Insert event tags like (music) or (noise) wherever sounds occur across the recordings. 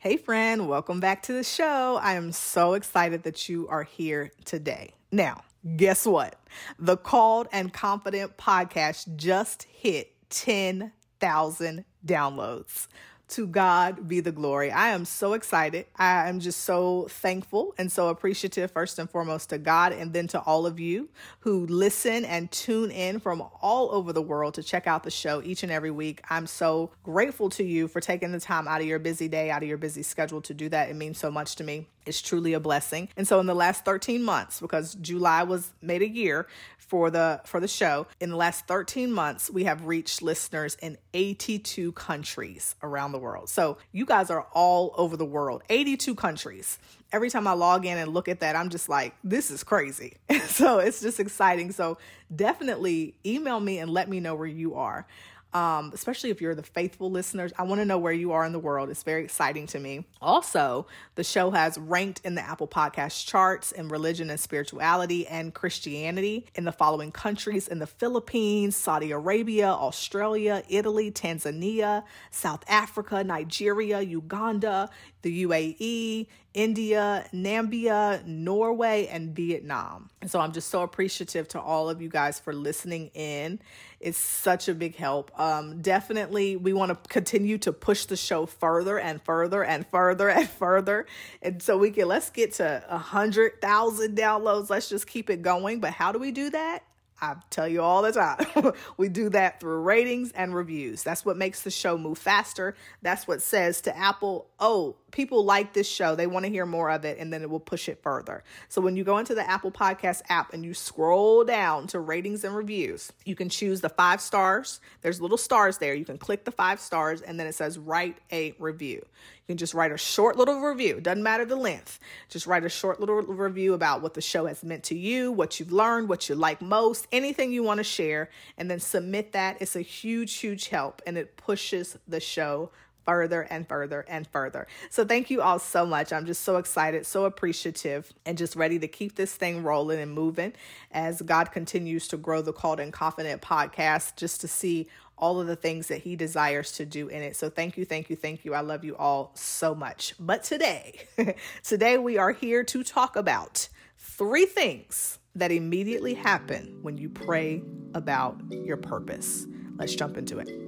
Hey, friend, welcome back to the show. I am so excited that you are here today. Now, guess what? The Called and Confident podcast just hit 10,000 downloads. To God be the glory. I am so excited. I am just so thankful and so appreciative, first and foremost, to God and then to all of you who listen and tune in from all over the world to check out the show each and every week. I'm so grateful to you for taking the time out of your busy day, out of your busy schedule to do that. It means so much to me. It's truly a blessing. And so in the last 13 months, because July was made a year for the for the show, in the last 13 months, we have reached listeners in 82 countries around the world. So you guys are all over the world, 82 countries. Every time I log in and look at that, I'm just like, this is crazy. (laughs) so it's just exciting. So definitely email me and let me know where you are um, especially if you're the faithful listeners. I want to know where you are in the world. It's very exciting to me. Also, the show has ranked in the Apple Podcast charts in religion and spirituality and Christianity in the following countries in the Philippines, Saudi Arabia, Australia, Italy, Tanzania, South Africa, Nigeria, Uganda, the UAE, India, Namibia, Norway, and Vietnam. And so I'm just so appreciative to all of you guys for listening in. It's such a big help. Um, definitely, we want to continue to push the show further and further and further (laughs) and further. And so we can let's get to a hundred thousand downloads. Let's just keep it going. But how do we do that? I tell you all the time. (laughs) we do that through ratings and reviews. That's what makes the show move faster. That's what says to Apple, oh, people like this show. They want to hear more of it, and then it will push it further. So when you go into the Apple Podcast app and you scroll down to ratings and reviews, you can choose the five stars. There's little stars there. You can click the five stars, and then it says write a review. You can just write a short little review. Doesn't matter the length. Just write a short little review about what the show has meant to you, what you've learned, what you like most, anything you want to share, and then submit that. It's a huge, huge help, and it pushes the show further and further and further. So thank you all so much. I'm just so excited, so appreciative, and just ready to keep this thing rolling and moving as God continues to grow the Called and Confident podcast just to see all of the things that he desires to do in it. So thank you, thank you, thank you. I love you all so much. But today, (laughs) today we are here to talk about three things that immediately happen when you pray about your purpose. Let's jump into it.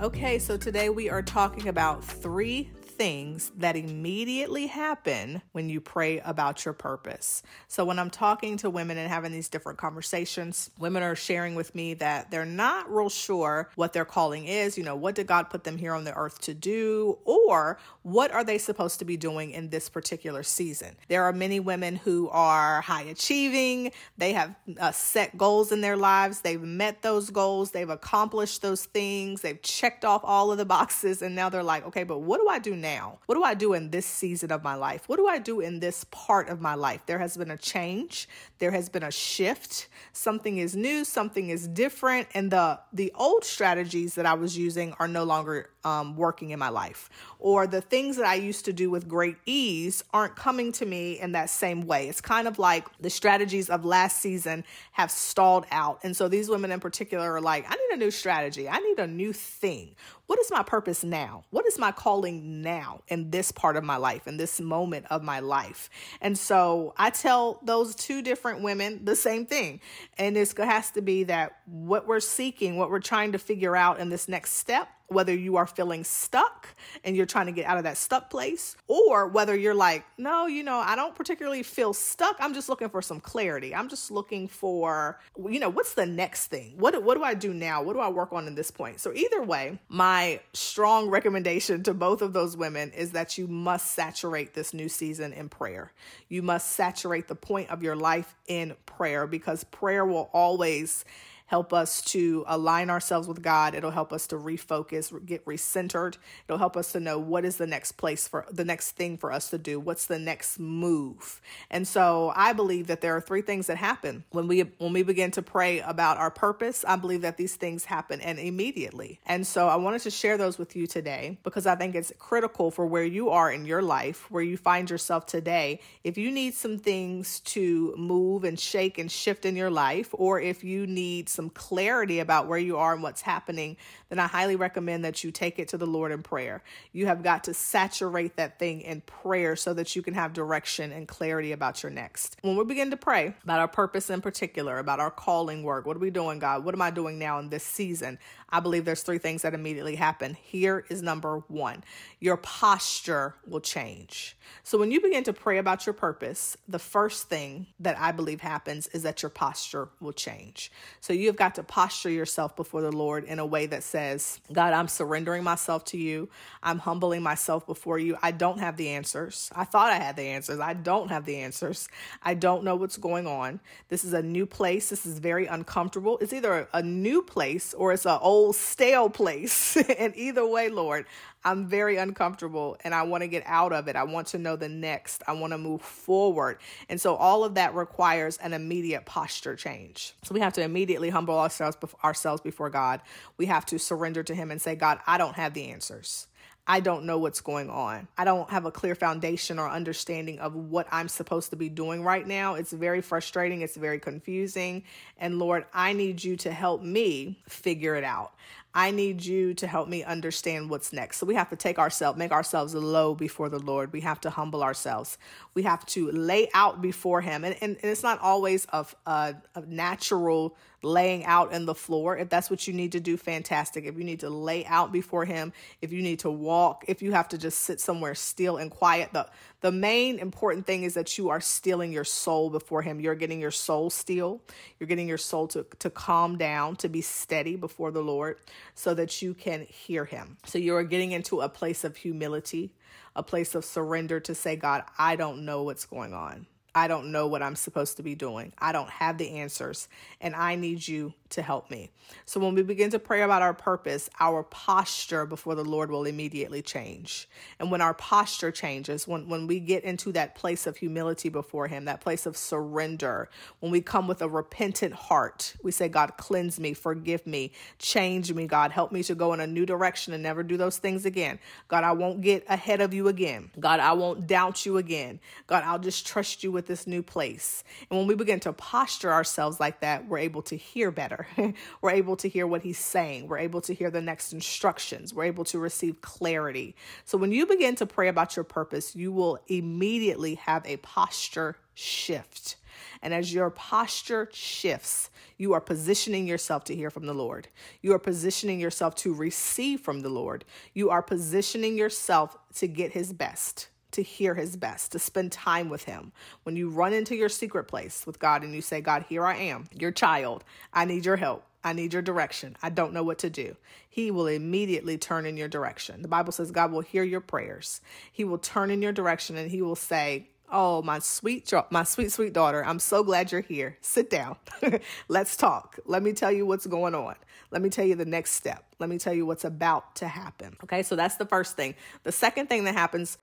Okay, so today we are talking about three things that immediately happen when you pray about your purpose. So, when I'm talking to women and having these different conversations, women are sharing with me that they're not real sure what their calling is. You know, what did God put them here on the earth to do? Or what are they supposed to be doing in this particular season? There are many women who are high achieving, they have uh, set goals in their lives, they've met those goals, they've accomplished those things, they've checked off all of the boxes, and now they're like, okay, but what do I do now? Now? What do I do in this season of my life? What do I do in this part of my life? There has been a change, there has been a shift. Something is new, something is different, and the the old strategies that I was using are no longer um, working in my life, or the things that I used to do with great ease aren't coming to me in that same way. It's kind of like the strategies of last season have stalled out. And so these women in particular are like, I need a new strategy, I need a new thing. What is my purpose now? What is my calling now in this part of my life, in this moment of my life? And so I tell those two different women the same thing. And it has to be that what we're seeking, what we're trying to figure out in this next step whether you are feeling stuck and you're trying to get out of that stuck place, or whether you're like, no, you know, I don't particularly feel stuck. I'm just looking for some clarity. I'm just looking for, you know, what's the next thing? What, what do I do now? What do I work on in this point? So, either way, my strong recommendation to both of those women is that you must saturate this new season in prayer. You must saturate the point of your life in prayer because prayer will always help us to align ourselves with God. It'll help us to refocus, get recentered. It'll help us to know what is the next place for the next thing for us to do. What's the next move? And so I believe that there are three things that happen when we when we begin to pray about our purpose. I believe that these things happen and immediately. And so I wanted to share those with you today because I think it's critical for where you are in your life, where you find yourself today. If you need some things to move and shake and shift in your life, or if you need some clarity about where you are and what's happening, then I highly recommend that you take it to the Lord in prayer. You have got to saturate that thing in prayer so that you can have direction and clarity about your next. When we begin to pray about our purpose in particular, about our calling work, what are we doing, God? What am I doing now in this season? I believe there's three things that immediately happen. Here is number one your posture will change. So when you begin to pray about your purpose, the first thing that I believe happens is that your posture will change. So you have got to posture yourself before the Lord in a way that says, God, I'm surrendering myself to you. I'm humbling myself before you. I don't have the answers. I thought I had the answers. I don't have the answers. I don't know what's going on. This is a new place. This is very uncomfortable. It's either a new place or it's an old stale place. (laughs) and either way, Lord, I'm very uncomfortable and I want to get out of it. I want to know the next. I want to move forward. And so all of that requires an immediate posture change. So we have to immediately humble ourselves ourselves before God. We have to surrender to him and say, "God, I don't have the answers." I don't know what's going on. I don't have a clear foundation or understanding of what I'm supposed to be doing right now. It's very frustrating. It's very confusing. And Lord, I need you to help me figure it out. I need you to help me understand what's next. So we have to take ourselves, make ourselves low before the Lord. We have to humble ourselves. We have to lay out before Him. And, and, and it's not always of uh, a, a natural laying out in the floor. If that's what you need to do, fantastic. If you need to lay out before Him, if you need to walk, if you have to just sit somewhere still and quiet, the, the main important thing is that you are stealing your soul before Him. You're getting your soul still. You're getting your soul to, to calm down, to be steady before the Lord so that you can hear Him. So you are getting into a place of humility, a place of surrender to say, God, I don't know what's going on. I don't know what I'm supposed to be doing. I don't have the answers, and I need you to help me. So when we begin to pray about our purpose, our posture before the Lord will immediately change. And when our posture changes, when, when we get into that place of humility before Him, that place of surrender, when we come with a repentant heart, we say, God, cleanse me, forgive me, change me, God, help me to go in a new direction and never do those things again. God, I won't get ahead of you again. God, I won't doubt you again. God, I'll just trust you with this new place. And when we begin to posture ourselves like that, we're able to hear better better. (laughs) we're able to hear what he's saying. We're able to hear the next instructions. We're able to receive clarity. So when you begin to pray about your purpose, you will immediately have a posture shift. And as your posture shifts, you are positioning yourself to hear from the Lord. You are positioning yourself to receive from the Lord. You are positioning yourself to get his best to hear his best, to spend time with him. When you run into your secret place with God and you say, God, here I am, your child. I need your help. I need your direction. I don't know what to do. He will immediately turn in your direction. The Bible says God will hear your prayers. He will turn in your direction and he will say, Oh, my sweet, my sweet, sweet daughter, I'm so glad you're here. Sit down. (laughs) Let's talk. Let me tell you what's going on. Let me tell you the next step. Let me tell you what's about to happen. Okay, so that's the first thing. The second thing that happens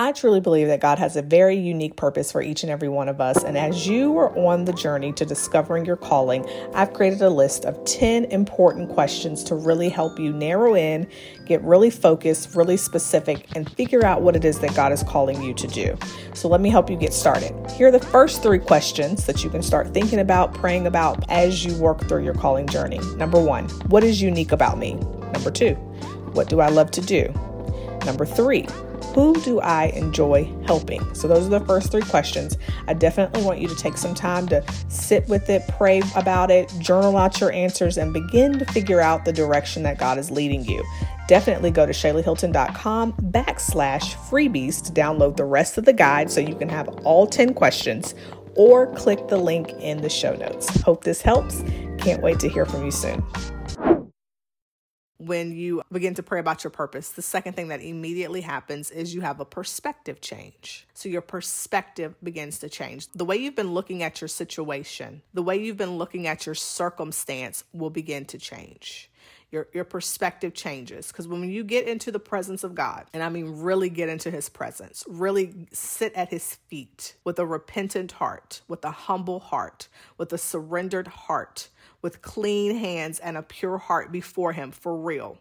I truly believe that God has a very unique purpose for each and every one of us. And as you are on the journey to discovering your calling, I've created a list of 10 important questions to really help you narrow in, get really focused, really specific, and figure out what it is that God is calling you to do. So let me help you get started. Here are the first three questions that you can start thinking about, praying about as you work through your calling journey. Number one, what is unique about me? Number two, what do I love to do? Number three, who do I enjoy helping? So, those are the first three questions. I definitely want you to take some time to sit with it, pray about it, journal out your answers, and begin to figure out the direction that God is leading you. Definitely go to ShaylaHilton.com backslash freebies to download the rest of the guide so you can have all 10 questions or click the link in the show notes. Hope this helps. Can't wait to hear from you soon when you begin to pray about your purpose, the second thing that immediately happens is you have a perspective change. So your perspective begins to change. The way you've been looking at your situation, the way you've been looking at your circumstance will begin to change. Your, your perspective changes because when you get into the presence of God, and I mean really get into his presence, really sit at his feet with a repentant heart, with a humble heart, with a surrendered heart, with clean hands and a pure heart before him for real.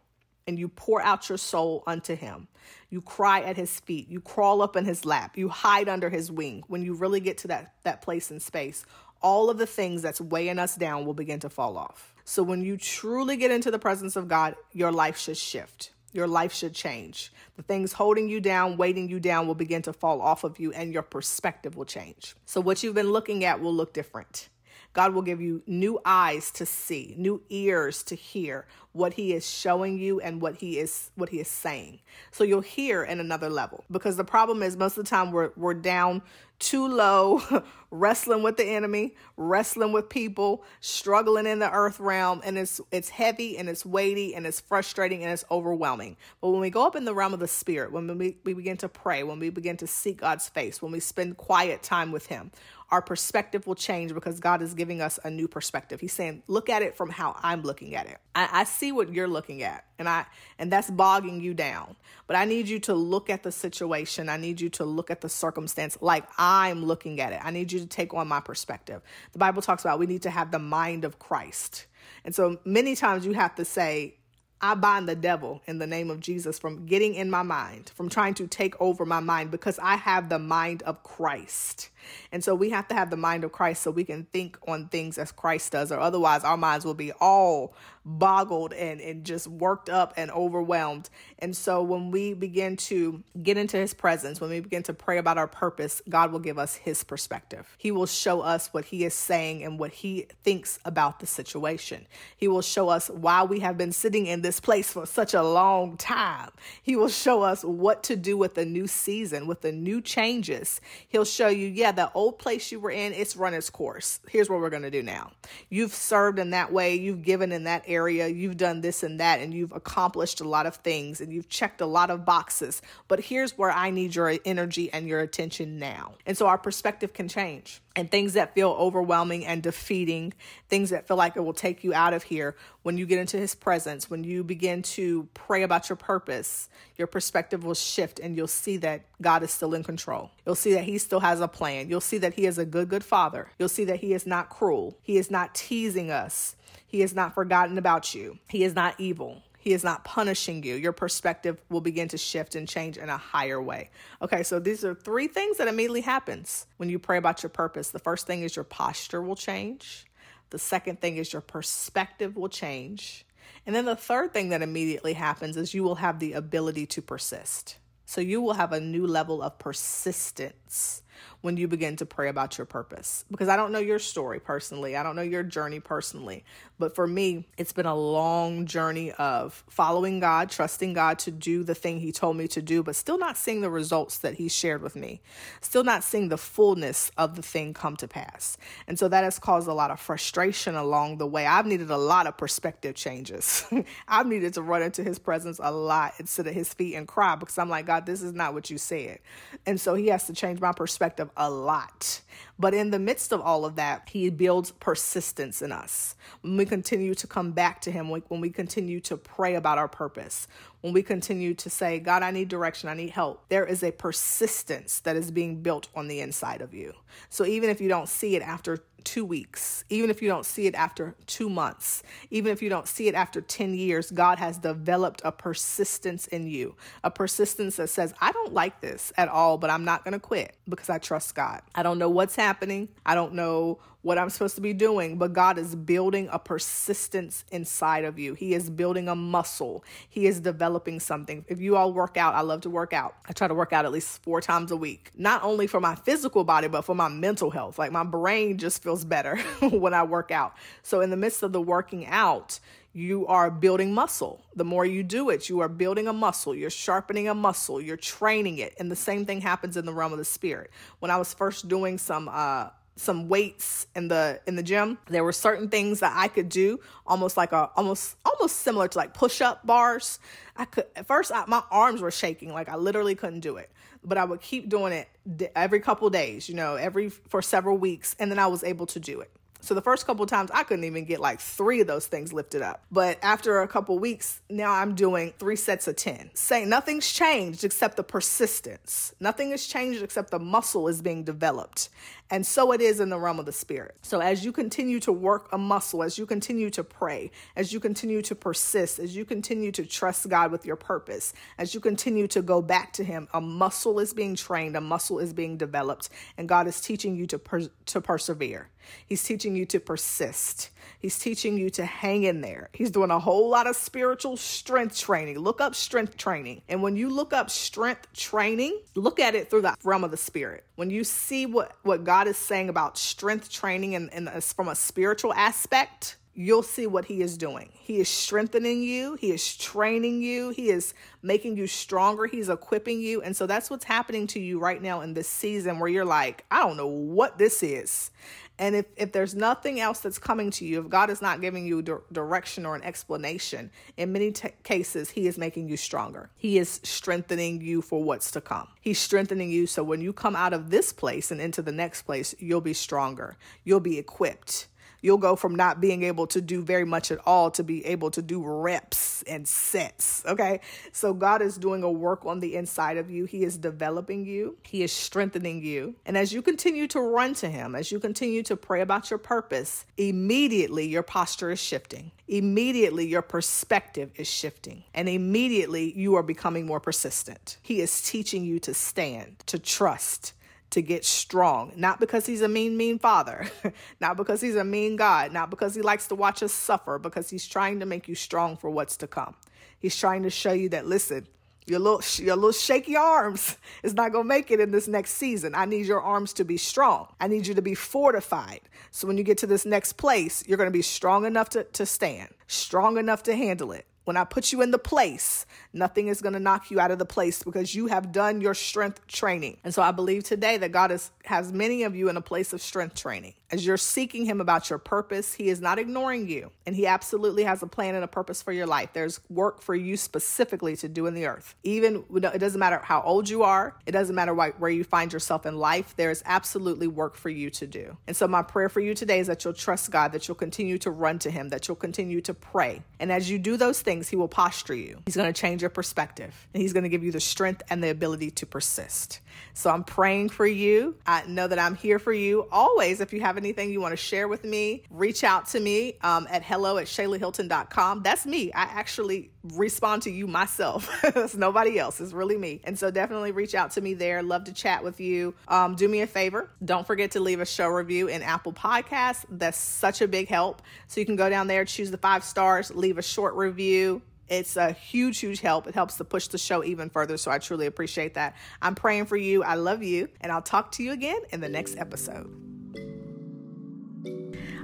And you pour out your soul unto him. You cry at his feet. You crawl up in his lap. You hide under his wing. When you really get to that, that place in space, all of the things that's weighing us down will begin to fall off. So when you truly get into the presence of God, your life should shift. Your life should change. The things holding you down, weighting you down will begin to fall off of you, and your perspective will change. So, what you've been looking at will look different. God will give you new eyes to see, new ears to hear what he is showing you and what he is what he is saying. So you'll hear in another level. Because the problem is most of the time we're we're down too low, (laughs) wrestling with the enemy, wrestling with people, struggling in the earth realm, and it's it's heavy and it's weighty and it's frustrating and it's overwhelming. But when we go up in the realm of the spirit, when we, we begin to pray, when we begin to seek God's face, when we spend quiet time with him, our perspective will change because God is giving us a new perspective. He's saying, look at it from how I'm looking at it. I, I see what you're looking at, and I and that's bogging you down. But I need you to look at the situation. I need you to look at the circumstance like I'm looking at it. I need you to take on my perspective. The Bible talks about we need to have the mind of Christ. And so many times you have to say, I bind the devil in the name of Jesus from getting in my mind, from trying to take over my mind, because I have the mind of Christ. And so we have to have the mind of Christ so we can think on things as Christ does, or otherwise our minds will be all boggled and, and just worked up and overwhelmed. And so when we begin to get into his presence, when we begin to pray about our purpose, God will give us his perspective. He will show us what he is saying and what he thinks about the situation. He will show us why we have been sitting in this place for such a long time. He will show us what to do with the new season, with the new changes. He'll show you, yeah, the old place you were in, it's run its course. Here's what we're going to do now. You've served in that way, you've given in that area, you've done this and that, and you've accomplished a lot of things and you've checked a lot of boxes. But here's where I need your energy and your attention now. And so our perspective can change and things that feel overwhelming and defeating, things that feel like it will take you out of here, when you get into his presence, when you begin to pray about your purpose, your perspective will shift and you'll see that God is still in control. You'll see that he still has a plan. You'll see that he is a good, good father. You'll see that he is not cruel. He is not teasing us. He has not forgotten about you. He is not evil. He is not punishing you. Your perspective will begin to shift and change in a higher way. Okay, so these are three things that immediately happens when you pray about your purpose. The first thing is your posture will change. The second thing is your perspective will change. And then the third thing that immediately happens is you will have the ability to persist. So you will have a new level of persistence when you begin to pray about your purpose. Because I don't know your story personally, I don't know your journey personally, but for me, it's been a long journey of following God, trusting God to do the thing He told me to do, but still not seeing the results that He shared with me, still not seeing the fullness of the thing come to pass. And so that has caused a lot of frustration along the way. I've needed a lot of perspective changes. (laughs) I've needed to run into His presence a lot and sit at His feet and cry because I'm like, God, this is not what you said. And so He has to change my perspective a lot. But in the midst of all of that, He builds persistence in us. When we continue to come back to Him, when we continue to pray about our purpose, when we continue to say, God, I need direction, I need help, there is a persistence that is being built on the inside of you. So even if you don't see it after two weeks, even if you don't see it after two months, even if you don't see it after 10 years, God has developed a persistence in you, a persistence that says, I don't like this at all, but I'm not going to quit because I trust God. I don't know what's happening. I don't know what I'm supposed to be doing, but God is building a persistence inside of you. He is building a muscle. He is developing something. If you all work out, I love to work out. I try to work out at least four times a week, not only for my physical body, but for my mental health. Like my brain just feels better (laughs) when I work out. So, in the midst of the working out, you are building muscle. The more you do it, you are building a muscle. You're sharpening a muscle. You're training it. And the same thing happens in the realm of the spirit. When I was first doing some uh, some weights in the in the gym. There were certain things that i could do almost like a almost almost similar to like push-up bars. I could at first I, my arms were shaking like i literally couldn't do it. But i would keep doing it every couple days you know every for several weeks and then i was able to do it so the first couple times I couldn't even get like three of those things lifted up. But after a couple weeks, now I'm doing three sets of 10. Say nothing's changed except the persistence. Nothing has changed except the muscle is being developed. And so it is in the realm of the spirit. So as you continue to work a muscle, as you continue to pray, as you continue to persist, as you continue to trust God with your purpose, as you continue to go back to him, a muscle is being trained, a muscle is being developed, and God is teaching you to per- to persevere. He's teaching you to persist. He's teaching you to hang in there. He's doing a whole lot of spiritual strength training. Look up strength training. And when you look up strength training, look at it through the realm of the spirit. When you see what, what God is saying about strength training and, and from a spiritual aspect, you'll see what he is doing. He is strengthening you, he is training you, he is making you stronger, he's equipping you. And so that's what's happening to you right now in this season where you're like, I don't know what this is. And if, if there's nothing else that's coming to you, if God is not giving you di- direction or an explanation, in many t- cases, He is making you stronger. He is strengthening you for what's to come. He's strengthening you so when you come out of this place and into the next place, you'll be stronger. You'll be equipped you'll go from not being able to do very much at all to be able to do reps and sets. Okay. So God is doing a work on the inside of you. He is developing you, He is strengthening you. And as you continue to run to Him, as you continue to pray about your purpose, immediately your posture is shifting. Immediately your perspective is shifting. And immediately you are becoming more persistent. He is teaching you to stand, to trust, to get strong. Not because he's a mean, mean father, (laughs) not because he's a mean God, not because he likes to watch us suffer, because he's trying to make you strong for what's to come. He's trying to show you that, listen, your little, your little shaky arms (laughs) is not going to make it in this next season. I need your arms to be strong. I need you to be fortified. So when you get to this next place, you're going to be strong enough to, to stand, strong enough to handle it. When I put you in the place, nothing is going to knock you out of the place because you have done your strength training. And so I believe today that God is, has many of you in a place of strength training. As you're seeking Him about your purpose, He is not ignoring you. And He absolutely has a plan and a purpose for your life. There's work for you specifically to do in the earth. Even it doesn't matter how old you are, it doesn't matter where you find yourself in life, there is absolutely work for you to do. And so my prayer for you today is that you'll trust God, that you'll continue to run to Him, that you'll continue to pray. And as you do those things, He will posture you. He's going to change your perspective, and He's going to give you the strength and the ability to persist. So I'm praying for you. I know that I'm here for you always. If you have anything you want to share with me, reach out to me um, at hello at shaylahilton.com. That's me. I actually respond to you myself. (laughs) It's nobody else. It's really me. And so definitely reach out to me there. Love to chat with you. Um, do me a favor. Don't forget to leave a show review in Apple Podcasts. That's such a big help. So you can go down there, choose the five stars, leave a short review. It's a huge, huge help. It helps to push the show even further. So I truly appreciate that. I'm praying for you. I love you. And I'll talk to you again in the next episode.